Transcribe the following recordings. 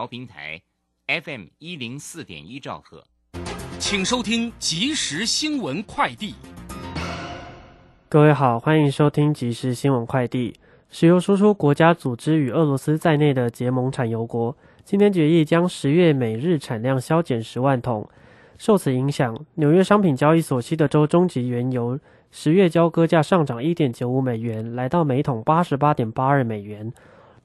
调平台，FM 一零四点一兆赫，请收听即时新闻快递。各位好，欢迎收听即时新闻快递。石油输出国家组织与俄罗斯在内的结盟产油国今天决议将十月每日产量削减十万桶。受此影响，纽约商品交易所西德州中级原油十月交割价上涨一点九五美元，来到每桶八十八点八二美元。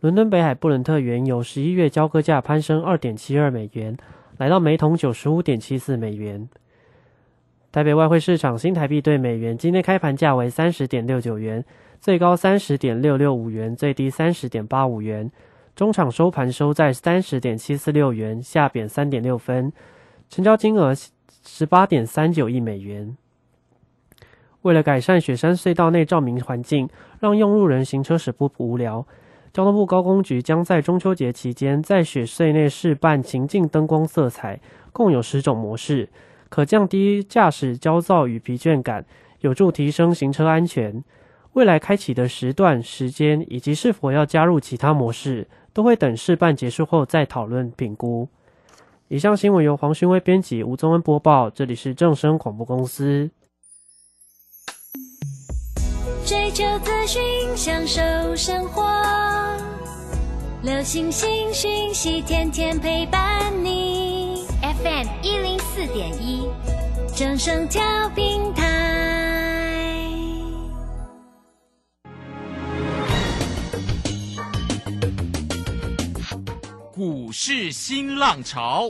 伦敦北海布伦特原油十一月交割价攀升二点七二美元，来到每桶九十五点七四美元。台北外汇市场新台币对美元今天开盘价为三十点六九元，最高三十点六六五元，最低三十点八五元。中场收盘收在三十点七四六元，下贬三点六分，成交金额十八点三九亿美元。为了改善雪山隧道内照明环境，让用路人行车时不无聊。交通部高工局将在中秋节期间在雪隧内试办情境灯光色彩，共有十种模式，可降低驾驶焦躁与疲倦感，有助提升行车安全。未来开启的时段、时间以及是否要加入其他模式，都会等试办结束后再讨论评估。以上新闻由黄勋威编辑，吴宗恩播报，这里是正声广播公司。追求资讯，享受生活。流星星讯息，天天陪伴你。FM 一零四点一，正声调平台。股市新浪潮。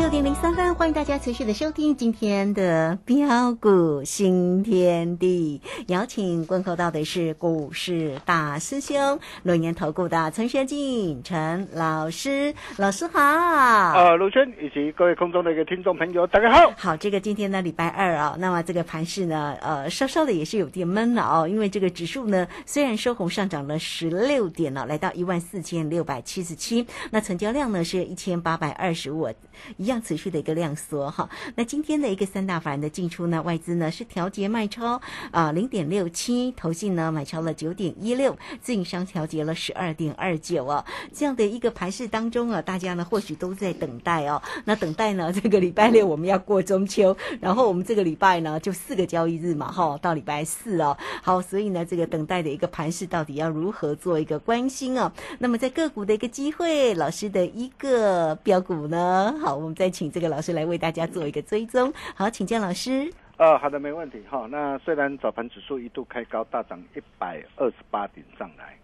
六点零三分，欢迎大家持续的收听今天的标股新天地。邀请问候到的是股市大师兄、轮研投顾的陈学进陈老师，老师好。呃，卢轩以及各位空中的一个听众朋友，大家好。好，这个今天呢，礼拜二啊，那么这个盘市呢，呃，稍稍的也是有点闷了哦，因为这个指数呢，虽然收红上涨了十六点了，来到一万四千六百七十七，那成交量呢是一千八百二十五。一样持续的一个量缩哈，那今天的一个三大法人的进出呢，外资呢是调节卖超啊零点六七，投信呢买超了九点一六，自营商调节了十二点二九哦，这样的一个盘势当中啊，大家呢或许都在等待哦，那等待呢 这个礼拜六我们要过中秋，然后我们这个礼拜呢就四个交易日嘛哈，到礼拜四哦，好，所以呢这个等待的一个盘势到底要如何做一个关心哦，那么在个股的一个机会，老师的一个标股呢？好，我们再请这个老师来为大家做一个追踪。好，请江老师。呃，好的，没问题哈。那虽然早盘指数一度开高，大涨一百二十八点上来，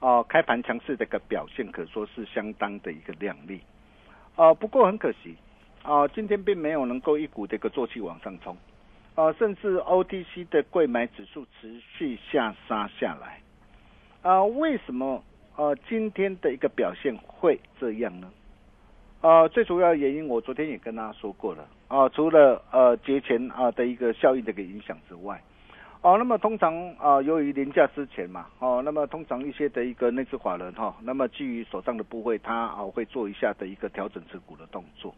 哦，开盘强势的一个表现可说是相当的一个亮丽。哦，不过很可惜，哦，今天并没有能够一股的一个做气往上冲，哦，甚至 OTC 的贵买指数持续下杀下来。啊，为什么呃今天的一个表现会这样呢？呃，最主要原因，我昨天也跟大家说过了啊。除了呃节前啊的一个效应的一个影响之外，哦，那么通常啊，由于年假之前嘛，哦，那么通常一些的一个内资法人哈，那么基于手上的部位，他啊会做一下的一个调整持股的动作。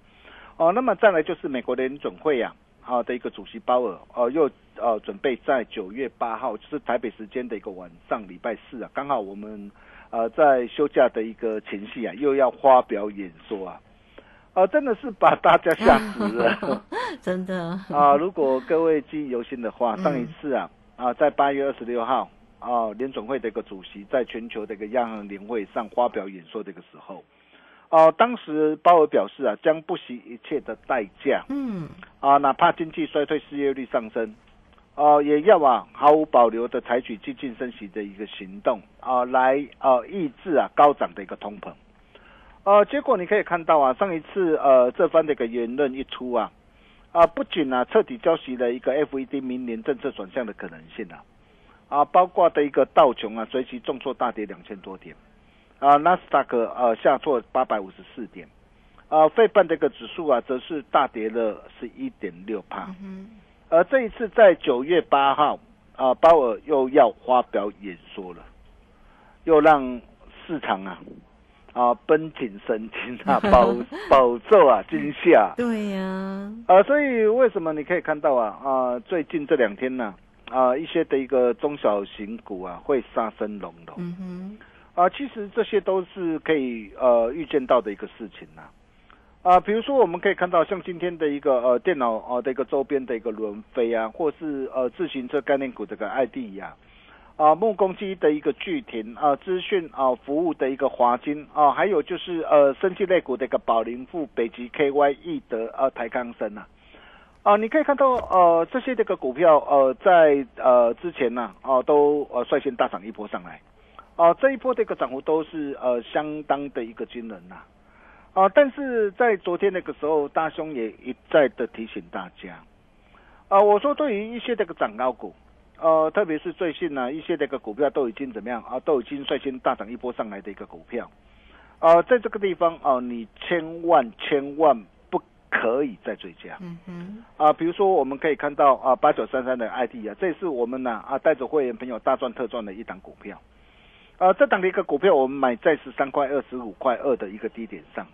哦，那么再来就是美国联准会呀，啊的一个主席鲍尔，呃又呃准备在九月八号，就是台北时间的一个晚上，礼拜四啊，刚好我们呃在休假的一个前夕啊，又要发表演说啊。呃，真的是把大家吓死了 真的 啊！如果各位记忆犹新的话，嗯上一次啊啊，在八月二十六号啊，联总会的一个主席在全球的一个央行年会上发表演说的一个时候，哦、当时鲍尔表示啊，将不惜一切的代价嗯啊，哪怕经济衰退、失业率上升，哦、也要啊毫无保留的采取激进升息的一个行动啊，来呃抑制啊高涨的一个通膨。呃，结果你可以看到啊，上一次呃这番的一个言论一出啊，啊不仅啊彻底浇熄了一个 FED 明年政策转向的可能性啊，啊包括的一个道琼啊随即重挫大跌两千多点，啊纳斯达克呃下挫八百五十四点，啊费半的一个指数啊则是大跌了十一点六帕。嗯而这一次在九月八号，啊，鲍尔又要发表演说了，又让市场啊啊绷紧神经啊，饱饱受啊惊吓。对呀、啊，所以为什么你可以看到啊啊，最近这两天呢啊一些的一个中小型股啊会杀声隆隆嗯哼，啊，其实这些都是可以呃预见到的一个事情呐、啊。比如说我们可以看到，像今天的一个呃电脑呃的一个周边的一个轮飞啊，或是呃自行车概念股这个爱迪呀，啊啊木工机的一个巨停啊，资讯啊服务的一个华金啊，还有就是呃生技类股的一个宝林富、北极 KY、易德啊台康生啊。啊，你可以看到，呃，这些这个股票，呃，在呃之前呢、哦、都呃率先大涨一波上来，哦、这一波这个涨幅都是呃相当的一个惊人呐、啊，但是在昨天那个时候，大兄也一再的提醒大家，啊，我说对于一些这个涨高股，呃，特别是最近呢、一些这个股票都已经怎么样啊，都已经率先大涨一波上来的一个股票，呃，在这个地方啊，你千万千万不可以再追加。嗯嗯，啊，比如说我们可以看到啊，八九三三的 ID 啊，这是我们呢啊带着会员朋友大赚特赚的一档股票。呃，这档的一个股票我们买在十三块二、十五块二的一个低点上。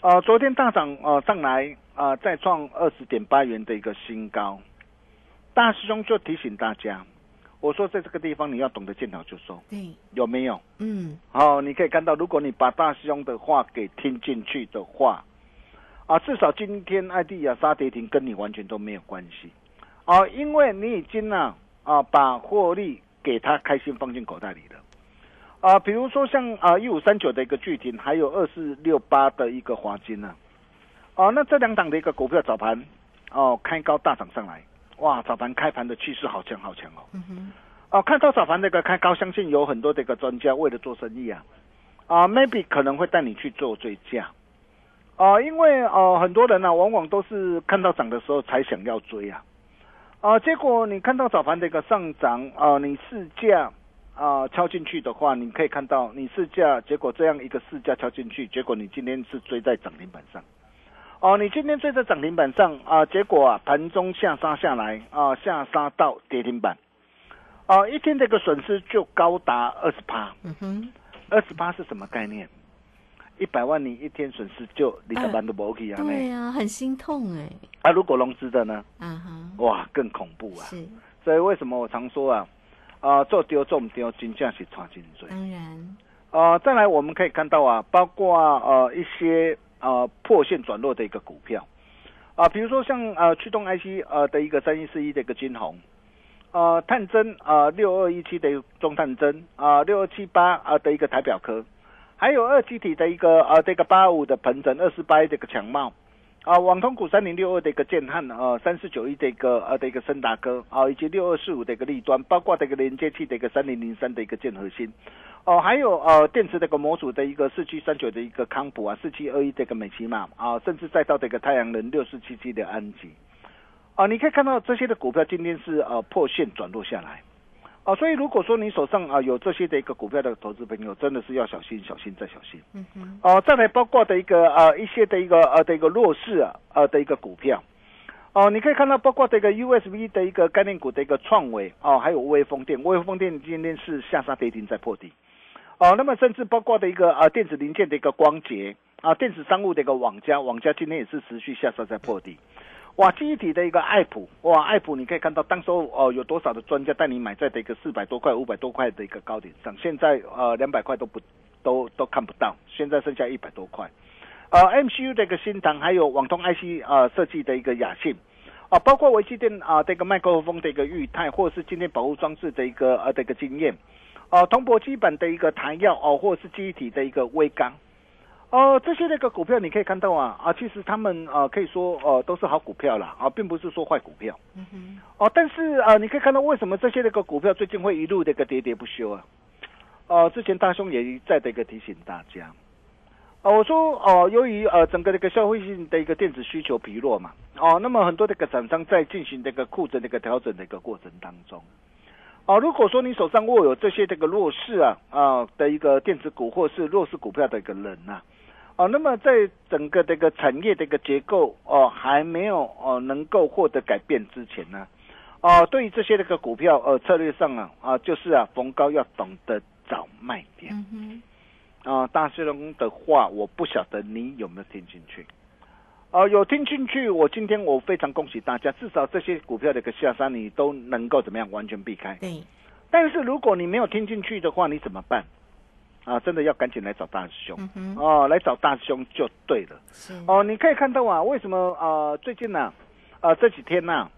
啊，昨天大涨啊上来啊，再创二十点八元的一个新高。大师兄就提醒大家，我说在这个地方你要懂得见好就收，对，有没有？嗯。好、你可以看到，如果你把大师兄的话给听进去的话，啊，至少今天艾迪亚沙跌停跟你完全都没有关系，啊，因为你已经呢啊把获利给他开心放进口袋里了，啊，比如说像啊一五三九的一个巨停，还有二四六八的一个华金呢、啊，那这两档的一个股票早盘哦、开高大涨上来，哇，早盘开盘的趋势好强好强哦。嗯哼，啊，看到早盘这个开高，相信有很多这个专家为了做生意啊，啊，maybe 可能会带你去做追加，啊，因为啊很多人呢、往往都是看到涨的时候才想要追啊，啊，结果你看到早盘的一个上涨啊，你试价啊敲进去的话，你可以看到你试价，结果这样一个试价敲进去，结果你今天是追在涨停板上。哦，你今天追在涨停板上啊，结果啊盘中下杀下来啊，下杀到跌停板，啊，一天这个损失就高达二十趴，嗯哼，二十趴是什么概念？一百万你一天损失就你的班都不 OK 啊！对呀、很心痛哎，啊，如果融资的呢？啊哈，哇，更恐怖啊！是，所以为什么我常说啊，啊，做丢做唔丢，金价是差真多。当然，呃，再来我们可以看到啊，包括呃一些呃破线转弱的一个股票，啊、比如说像呃驱动 IC 呃的一个三一四一的一个金红，呃探针啊六二一七的中探针啊六二七八啊的一个台表科，还有二七体的一个呃这个八五的鹏程二四八的一个强茂。啊，网通股三零六二的一个建汉，呃，三四九一的一个呃的一个森达科，啊，以及六二四五的一个立端，包括这个连接器的一个三零零三的一个建核心，哦、还有呃电池这个模组的一个四七三九的一个康普啊，四七二一这个美骑马啊，甚至再到这个太阳能六四七七的安吉，啊，你可以看到这些的股票今天是呃破线转落下来，啊，所以如果说你手上啊有这些的一个股票的投资朋友，真的是要小心、小心再小心。嗯哼，哦、再来包括的一个呃一些的一个呃的一个弱势啊呃的一个股票，哦、你可以看到包括这个 USB 的一个概念股的一个创维哦，还有微风电，微风电今天是下杀跌停在破底，哦，那么甚至包括的一个呃电子零件的一个光洁啊，电子商务的一个网家，网家今天也是持续下杀在破底。哇，记忆体的一个爱普，哇，爱普你可以看到当时候哦、有多少的专家带你买在的一个四百多块、五百多块的一个高点上，现在呃两百块都不都都看不到，现在剩下一百多块。呃 MCU 的一个新唐，还有网通 IC 呃设计的一个雅信。啊，包括维基电啊，这个麦克风的一个裕泰，或者是今天保护装置的一个呃的一个经验，哦，铜箔基本的一个弹药哦，或者是机体的一个微钢，哦，这些那个股票你可以看到啊啊，其实他们呃可以说呃都是好股票啦啊，并不是说坏股票，嗯哼，哦，但是啊，你可以看到为什么这些那个股票最近会一路的一个喋喋不休啊？哦，之前大兄也一再的一个提醒大家。哦，我说哦，由于呃整个这个消费性的一个电子需求疲弱嘛，哦，那么很多这个厂商在进行这个库存的一个调整的一个过程当中，哦，如果说你手上握有这些这个弱势啊啊的一个电子股或是弱势股票的一个人呐，哦，那么在整个这个产业的一个结构哦还没有哦能够获得改变之前呢，哦，对于这些这个股票呃策略上啊啊就是啊逢高要懂得找卖点。啊，大师兄的话，我不晓得你有没有听进去。啊，有听进去，我今天我非常恭喜大家，至少这些股票的一个下山，你都能够怎么样完全避开。对。但是如果你没有听进去的话，你怎么办？啊，真的要赶紧来找大师兄。哦，来找大师兄就对了。是。哦，你可以看到啊，为什么啊？最近呢，啊这几天呢，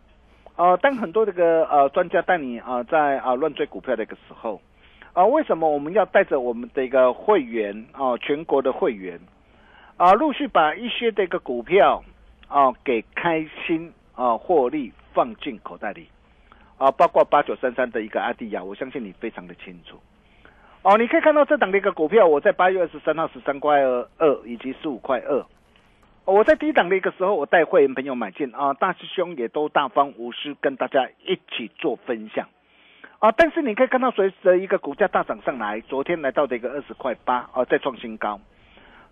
啊当很多这个呃专家带你啊在啊乱追股票的一个时候。啊，为什么我们要带着我们的一个会员啊，全国的会员啊，陆续把一些的一个股票啊给开心啊获利放进口袋里啊，包括八九三三的一个阿迪亚，我相信你非常的清楚哦。你可以看到这档的一个股票，我在八月二十三号十三块二二以及十五块二，我在低档的一个时候，我带会员朋友买进啊，大师兄也都大方无私跟大家一起做分享。啊！但是你可以看到，随着一个股价大涨上来，昨天来到的一个二十块八，啊，再创新高，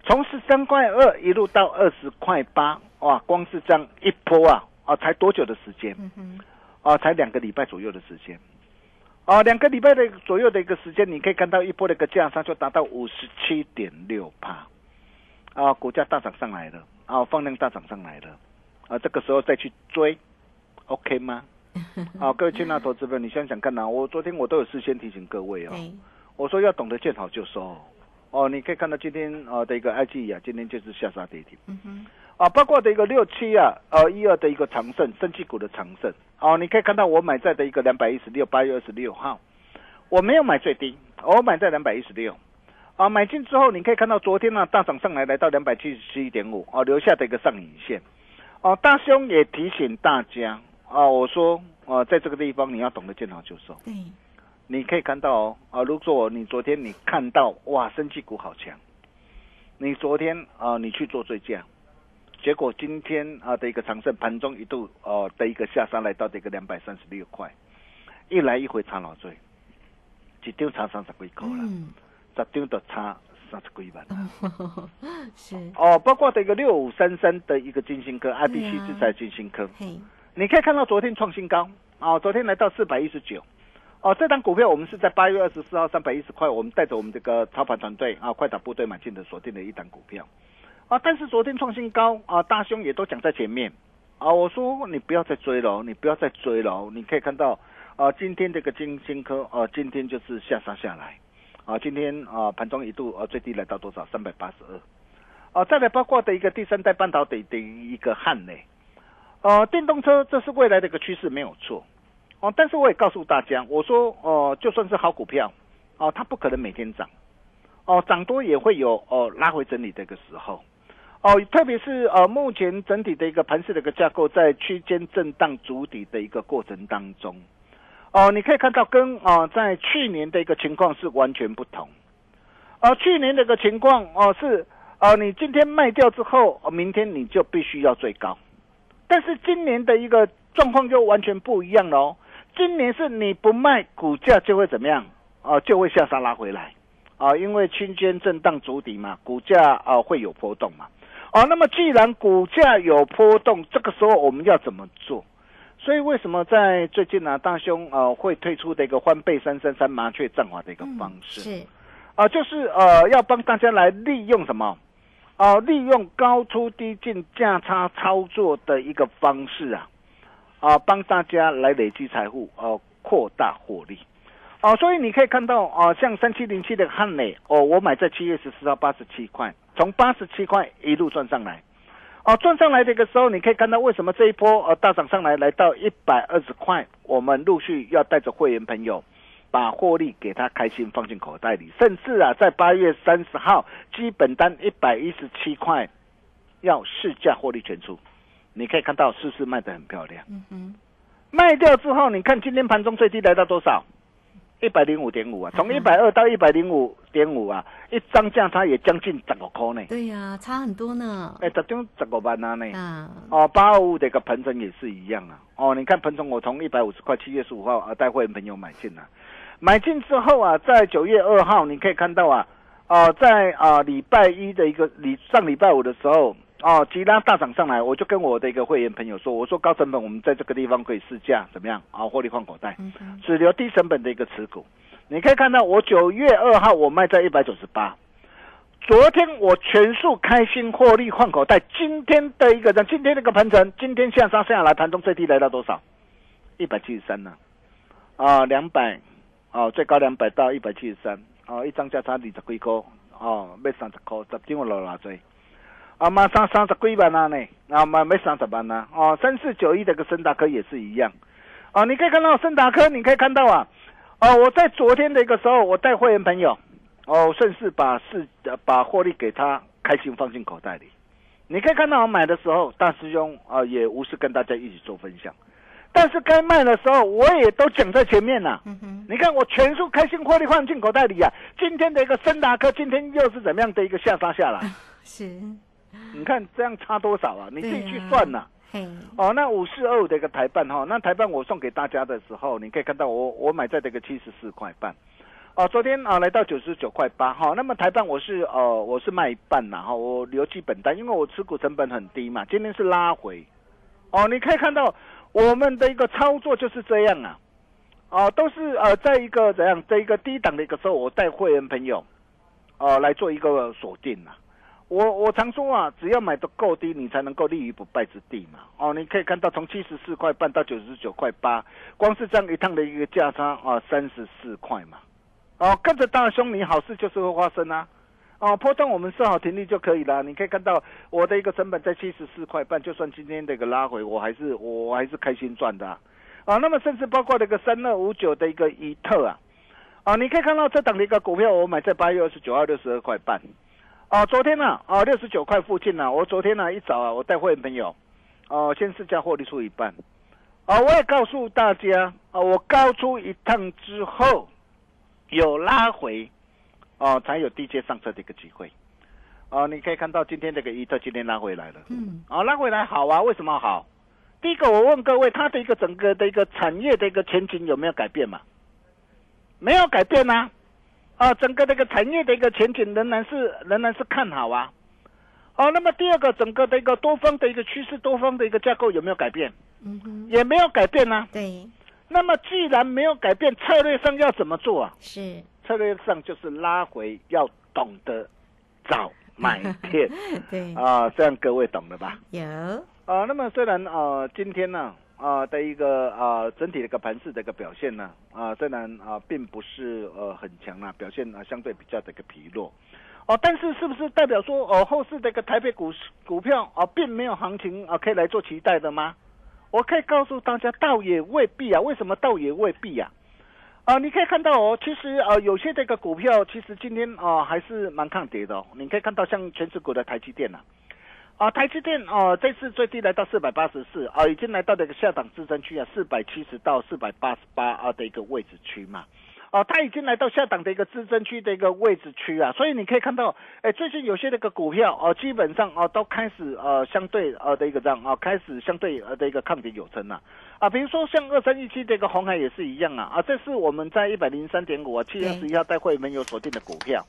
从十三块二一路到二十块八，哇！光是这样一波啊，啊，才多久的时间？啊，才两个礼拜左右的时间，啊，两个礼拜的左右的一个时间，你可以看到一波的一个价上就达到五十七点六帕，啊，股价大涨上来了，啊，放量大涨上来了，啊，这个时候再去追，OK 吗？好，各位亲爱的投资者，你想想看呐，我昨天我都有事先提醒各位哦，我说要懂得见好就收哦。你可以看到今天啊的一个 I G 啊，今天就是下杀跌停，嗯哼，啊，包括的一个六七啊，呃一二的一个长盛，升气股的长盛，哦，你可以看到我买在的一个两百一十六，八月二十六号，我没有买最低，我买在两百一十六，啊，买进之后你可以看到昨天呢大涨上来，来到两百七十七点五，哦，留下的一个上影线，哦，大兄也提醒大家。啊，我说啊，在这个地方你要懂得见好就收。对，你可以看到哦，啊，如果你昨天你看到哇，生技股好强，你昨天啊，你去做追加，结果今天啊的一个长盛盘中一度哦的一个下杀来到的一个两百三十六块，一来一回差老多，一丢差三十几块了，十丢的差三十几万。是。哦，包括的一个六五三三的一个金星科，I B C 制裁金星科。你可以看到昨天创新高。啊，昨天来到四百一十九，哦，这张股票我们是在八月二十四号三百一十块，我们带着我们这个操盘团队啊，快打部队买进的锁定的一档股票，啊，但是昨天创新高啊，大兄也都讲在前面。啊，我说你不要再追了，你不要再追了，你可以看到啊，今天这个金星科啊，今天就是下杀下来，啊，今天啊盘中一度啊最低来到多少？三百八十二，啊，再来包括的一个第三代半导体的一个汉磊。呃，电动车这是未来的一个趋势，没有错，哦，但是我也告诉大家，我说，哦，就算是好股票，哦，它不可能每天涨，哦，涨多也会有哦拉回整理的一个时候，哦，特别是呃目前整体的一个盘势的一个架构在区间震荡筑底的一个过程当中，哦，你可以看到跟啊在去年的一个情况是完全不同，啊，去年的一个情况哦是啊你今天卖掉之后，明天你就必须要最高。但是今年的一个状况就完全不一样了哦。今年是你不卖，股价就会怎么样？啊，就会下杀拉回来，啊，因为区间震荡筑底嘛，股价啊会有波动嘛。哦，那么既然股价有波动，这个时候我们要怎么做？所以为什么在最近呢，大兄啊会推出的一个翻倍三三三麻雀战法的一个方式？是啊，就是呃要帮大家来利用什么？啊，利用高出低进价差操作的一个方式啊，啊，帮大家来累积财富，哦，扩大获利，哦，所以你可以看到，啊，像三七零七的汉磊，哦，我买在七月十四号八十七块，从八十七块一路赚上来。哦，赚上来的一个时候，你可以看到为什么这一波呃大涨上来，来到一百二十块，我们陆续要带着会员朋友把获利给他开心放进口袋里，甚至啊，在八月三十号基本单一百一十七块要市价获利全出，你可以看到是不是卖的很漂亮？嗯哼，卖掉之后，你看今天盘中最低来到多少？一百零五点五啊，从一百二到一百零五点五啊，一张价差也将近十五块呢。对呀、差很多呢。哎，十张十五万啊呢。啊，哦，八二五的一个盆程也是一样啊。哦，你看盆程，我从一百五十块，七月十五号啊，带会员朋友买进了、买进之后啊，在九月二号，你可以看到啊，哦、在啊礼拜一的一个礼上礼拜五的时候，哦，吉拉大涨上来，我就跟我的一个会员朋友说，我说高成本我们在这个地方可以试驾，怎么样啊？获利换口袋，只留低成本的一个持股。你可以看到，我九月二号我卖在一百九十八，昨天我全数开心获利换口袋。今天的一个今天那个盘程，今天下杀下来，盘中最低来到多少？一百七十三呢？啊，两百哦，最高两百到一百七十三哦，一张价差二十几块哦，要三十块，十张我落偌济。啊，马上三十几万啊呢，啊买没三十万啊，哦，三四九一的个森达科也是一样，哦，你可以看到森达科，你可以看到啊，哦，我在昨天的一个时候，我带会员朋友，哦，顺势把市呃把获利给他开心放进口袋里。你可以看到我买的时候，大师兄啊、也无事跟大家一起做分享，但是该卖的时候，我也都讲在前面呐、嗯，你看我全数开心获利放进口袋里啊！今天的一个森达科，今天又是怎么样的一个下杀下来？是，你看这样差多少啊？你自己去算呐、嘿，哦，那五四二五的一个台办哈，那台办我送给大家的时候，你可以看到我我买在这个七十四块半，哦，昨天啊来到九十九块八哈，那么台办我是呃我是卖一半呐哈，我留基本单，因为我持股成本很低嘛，今天是拉回，哦，你可以看到我们的一个操作就是这样啊，哦，都是呃在一个怎样在一个低档的一个时候，我带会员朋友，哦来做一个锁定啊。我我常说啊，只要买的够低，你才能够立于不败之地嘛。哦，你可以看到从七十四块半到九十九块八，光是这样一趟的一个价差啊，三十四块嘛。哦，跟着大兄，你好事就是会发生啊。哦，波段我们设好停利就可以了。你可以看到我的一个成本在七十四块半，就算今天这个拉回，我还是我还是开心赚的啊。啊，那么甚至包括那个三二五九的一个伊特啊，啊，你可以看到这档的一个股票，我买在八月二十九号六十二块半。哦，昨天呢、啊，哦，六十九块附近呢、我昨天呢、一早啊，我带会员朋友，哦，先试价获利出一半，啊，我也告诉大家，啊，我高出一趟之后，有拉回，哦，才有低阶上车的一个机会，哦，你可以看到今天这个一特今天拉回来了，嗯，啊，拉回来好啊，为什么好？第一个，我问各位，它的一个整个的一个产业的一个前景有没有改变嘛？没有改变啊，啊，整个这个产业的一个前景仍然是仍然是看好啊。哦，那么第二个，整个的一个多方的一个趋势，多方的一个架构有没有改变？嗯哼，也没有改变啊。对，那么既然没有改变，策略上要怎么做啊？是，策略上就是拉回，要懂得找买 点对，啊，这样各位懂了吧？有，啊，那么虽然呃今天呢啊、啊的一个啊、整体的一个盘势的一个表现呢啊、虽然啊、并不是呃很强啊，表现啊相对比较的一个疲弱。哦，但是是不是代表说哦后市的一个台北股市股票啊并没有行情啊可以来做期待的吗？我可以告诉大家，倒也未必啊。为什么倒也未必啊？啊，你可以看到哦，其实呃有些这个股票其实今天啊、还是蛮抗跌的哦。你可以看到像全指股的台积电呐、啊，啊台积电哦、这次最低来到四百八十四啊，已经来到了一个下档支撑区啊，四百七十到四百八十八啊的一个位置区嘛。哦，它已经来到下档的一个支撑区的一个位置区啊，所以你可以看到，哎，最近有些那个股票哦，基本上哦都开始呃相对呃的一个这样啊，开始相对呃的一个抗跌有增啊。啊，比如说像二三一七这个红海也是一样啊啊，这是我们在一百零三点五啊，七月二十一号带会员有锁定的股票，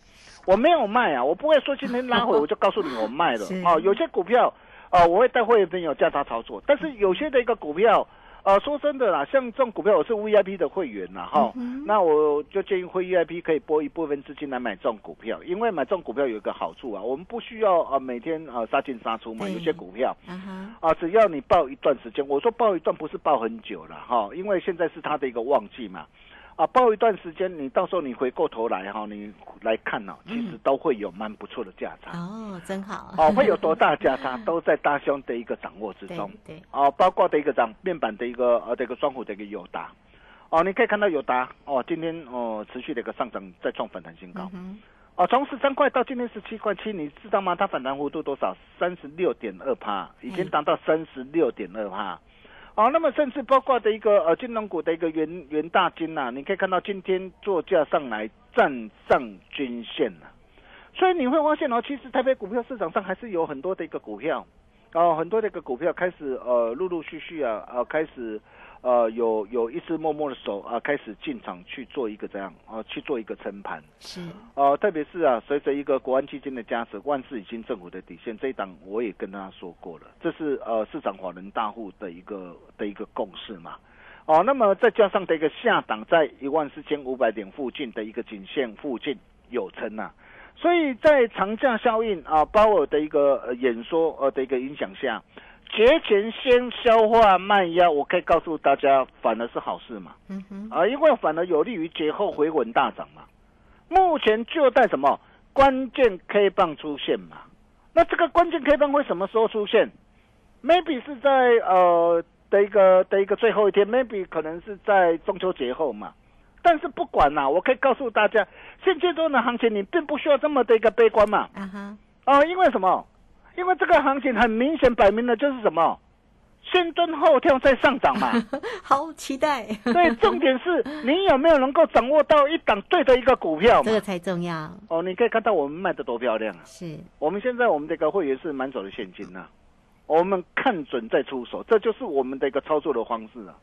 我没有卖啊，我不会说今天拉回 我就告诉你我卖了。是。哦，有些股票呃我会带会员朋友价差操作，但是有些的一个股票。呃，说真的啦，像这种股票我是 VIP 的会员啦，哈、嗯那我就建议会 VIP 可以拨一部分资金来买这种股票，因为买这种股票有一个好处啊，我们不需要啊、呃每天啊、呃杀进杀出嘛，有些股票啊，只要你报一段时间，我说报一段不是报很久了哈，因为现在是它的一个旺季嘛。啊，包一段时间，你到时候你回过头来哈，你来看呢、其实嗯都会有蛮不错的价差。哦，真好。哦，会有多大价差，都在大兄的一个掌握之中。对，哦，包括的一个涨面板的一个呃的一个双虎的一个友达，哦，你可以看到友达哦，今天哦持续的一个上涨，再创反弹新高。嗯哦，从十三块到今天十七块七，你知道吗？它反弹幅度多少？三十六点二帕，已经达到三十六点二帕。哦，那么甚至包括的一个呃金融股的一个元元大金呐、你可以看到今天作价上来站上均线了、所以你会发现哦，其实台北股票市场上还是有很多的一个股票，哦，很多的一个股票开始呃陆陆续续啊呃开始呃有有一只默默的手啊、开始进场去做一个这样啊、去做一个撑盘。是，呃，特别是啊，随着一个国安基金的加持，万事已经政府的底线，这一档我也跟大家说过了，这是呃市场法人大户的一个的一个共识嘛。哦，那么再加上的一个下档在一万四千五百点附近的一个颈线附近有撑呐、所以在长假效应啊，鲍尔的一个呃演说呃的一个影响下，节前先消化卖压，我可以告诉大家，反而是好事嘛。嗯哼，啊，因为反而有利于节后回稳大涨嘛。目前就在什么关键 K 棒出现嘛？那这个关键 K 棒会什么时候出现？maybe 是在呃的一个的一个最后一天，maybe 可能是在中秋节后嘛。但是不管啦、我可以告诉大家，现阶段的行情你并不需要这么的一个悲观嘛。啊哈，哦，因为什么？因为这个行情很明显摆明了就是什么，先蹲后跳再上涨嘛。好期待。对，重点是你有没有能够掌握到一档对的一个股票嘛这？个才重要。哦，你可以看到我们卖的多漂亮啊！是，我们现在我们这个会员是满手的现金呐、我们看准再出手，这就是我们的一个操作的方式啊。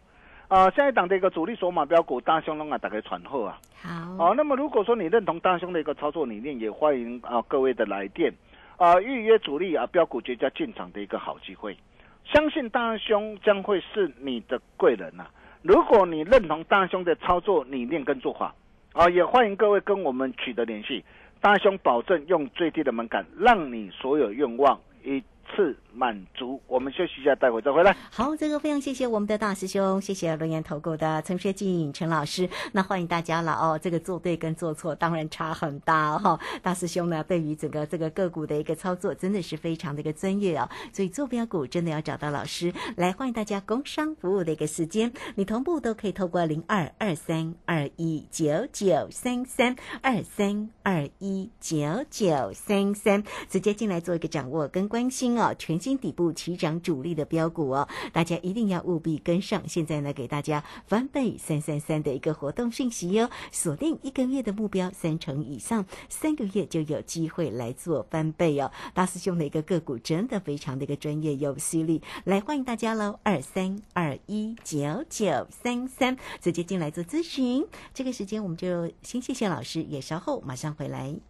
啊、下一档的一个主力筹码标股大兄龙啊，打开传后啊。好，哦，那么如果说你认同大兄的一个操作理念，也欢迎啊、各位的来电啊、预约主力啊标股绝佳进场的一个好机会。相信大兄将会是你的贵人呐、如果你认同大兄的操作理念跟做法，啊、也欢迎各位跟我们取得联系。大兄保证用最低的门槛，让你所有愿望一次满足。我们休息一下，待会再回来。好，这个非常谢谢我们的大师兄，谢谢龙岩投顾的陈学进陈老师。那欢迎大家了哦，这个做对跟做错当然差很大哦。大师兄呢，对于整个这个个股的一个操作，真的是非常的一个专业哦。所以做标股真的要找到老师来，欢迎大家工商服务的一个时间，你同步都可以透过零二二三二一九九三三二三二一九九三三直接进来做一个掌握跟关心哦，全新底部起涨主力的标股哦，大家一定要务必跟上。现在呢，给大家翻倍三三三的一个活动讯息哟，锁定一个月的目标三成以上，三个月就有机会来做翻倍哦。大师兄的一个个股真的非常的一个专业有犀利，来欢迎大家喽，二三二一九九三三，直接进来做咨询。这个时间我们就先谢谢老师，也稍后马上回来。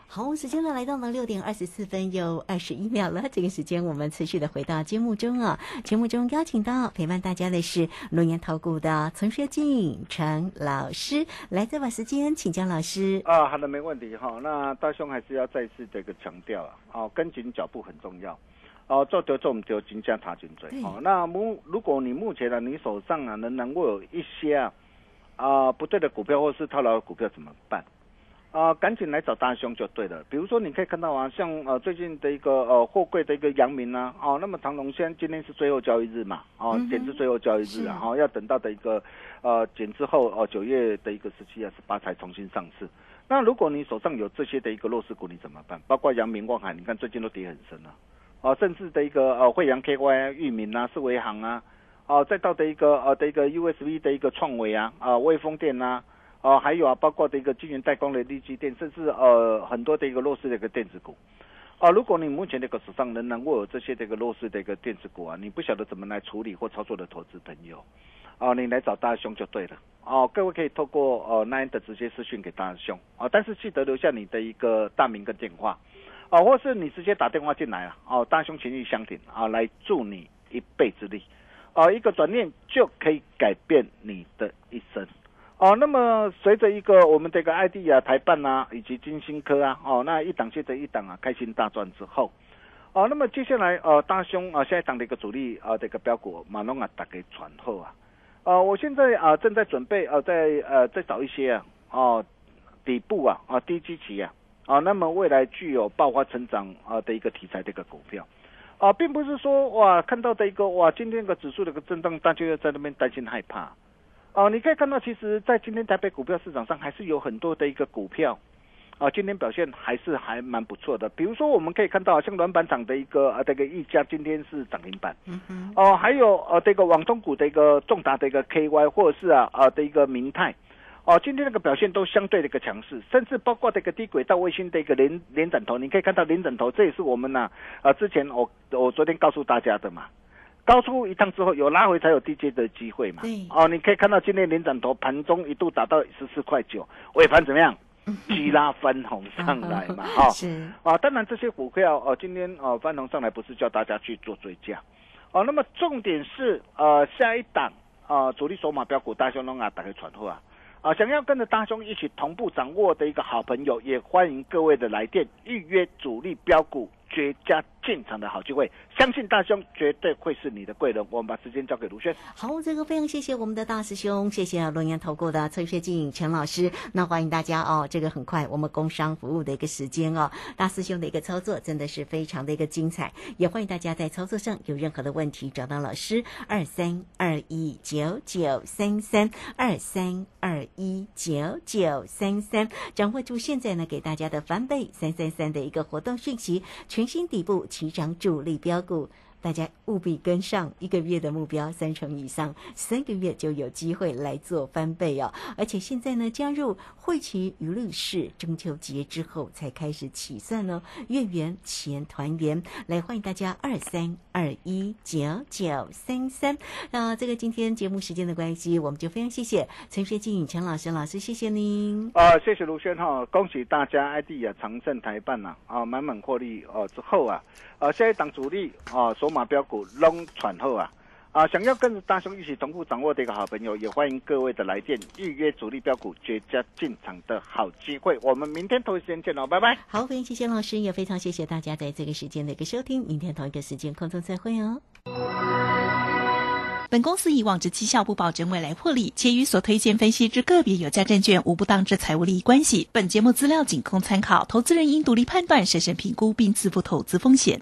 好，时间呢来到了六点二十四分又二十一秒了。这个时间我们持续的回到节目中啊，节目中邀请到陪伴大家的是龙岩投顾的陈学进陈老师，来再把时间请教老师。啊，好的，没问题哈。那大兄还是要再次这个强调啊，哦，跟紧脚步很重要。哦，做得重就金价查颈椎对。哦，那目如果你目前呢，你手上啊，能能够有一些啊啊、不对的股票或是套牢的股票怎么办？啊，赶紧来找大兄就对了。比如说，你可以看到啊，像呃最近的一个呃货柜的一个阳明啊，哦，那么长隆先今天是最后交易日嘛，哦，减至最后交易日啊，哦，要等到的一个呃减之后哦九月的一个十七啊十八才重新上市。那如果你手上有这些的一个弱势股，你怎么办？包括阳明、望海，你看最近都跌很深了，哦，甚至的一个呃惠阳 KY、裕民啊、四维行啊，哦，再到的一个呃的一个 USB 的一个创维啊，啊，微风电啊。哦，还有啊，包括的一个晶圆代工的立基电，甚至呃很多的一个弱势的一个电子股。啊，如果你目前这个手上仍然握有这些这个弱势的一个电子股啊，你不晓得怎么来处理或操作的投资朋友，哦，你来找大兄就对了。哦，各位可以透过呃 Nine 的直接私讯给大兄啊，但是记得留下你的一个大名跟电话，哦，或是你直接打电话进来了，哦，大兄情义相挺啊，来助你一臂之力，哦，一个转念就可以改变你的一生。哦，那么随着一个我们这个 ID 啊、台办啊，以及金星科啊，哦，那一档接着一档啊，开心大赚之后，哦，那么接下来呃，大兄啊，下一档的一个主力啊，这个标股马龙啊，打给传后啊，呃，我现在啊正在准备呃，在呃再找一些啊，哦，底部啊啊低基期啊，啊，那么未来具有爆发成长啊的一个题材的一个股票，啊，并不是说哇看到的一个哇今天个指数的一个震荡，大家要在那边担心害怕。哦，你可以看到，其实，在今天台北股票市场上，还是有很多的一个股票，啊，今天表现还是还蛮不错的。比如说，我们可以看到，像软板厂的一个呃，这个一家今天是涨停板，嗯哼，哦，还有呃，这个网通股的一个重达的一个 KY，或者是啊啊的一个明泰，哦，今天那个表现都相对的一个强势，甚至包括这个低轨道卫星的一个连连枕头，你可以看到连枕头，这也是我们呢，啊，之前我我昨天告诉大家的嘛。高出一趟之后有拉回才有低阶的机会嘛？哦，你可以看到今天连涨头盘中一度达到十四块九，尾盘怎么样？急拉翻红上来嘛？哈。是。啊，当然这些股票哦，今天哦翻红上来不是叫大家去做追加，哦，那么重点是呃下一档啊主力筹码标股大熊龙啊打开传呼啊啊，想要跟着大兄一起同步掌握的一个好朋友，也欢迎各位的来电预约主力标股。绝佳进场的好机会，相信大兄绝对会是你的贵人。我们把时间交给卢轩。好，这个非常谢谢我们的大师兄，谢谢龙岩投顾的崔学进陈老师。那欢迎大家哦，这个很快我们工商服务的一个时间哦，大师兄的一个操作真的是非常的一个精彩，也欢迎大家在操作上有任何的问题找到老师二三二一九九三三二三二一九九三三，掌握住现在呢给大家的翻倍三三三的一个活动讯息。全新底部起涨主力标股。大家务必跟上一个月的目标，三成以上，三个月就有机会来做翻倍哦。而且现在呢，加入汇齐娱乐室，中秋节之后才开始起算哦，月圆前团圆，来欢迎大家二三二一九九三三。那这个今天节目时间的关系，我们就非常谢谢陈学静陈老师老师，谢谢您。啊，谢谢卢轩哈，恭喜大家 ID 啊长盛台办呐啊满满获利哦之后啊。啊，下一档主力啊，所马标股龙喘后啊，啊，想要跟着大兄一起同步掌握的一个好朋友，也欢迎各位的来电预约主力标股绝佳进场的好机会。我们明天同一时间见喽，拜拜。好，非常谢谢老师，也非常谢谢大家在这个时间的一个收听，明天同一个时间空中再会哦。本公司以往之绩效不保证未来获利，且与所推荐分析之个别有价证券无不当之财务利益关系。本节目资料仅供参考，投资人应独立判断、审慎评估并自负投资风险。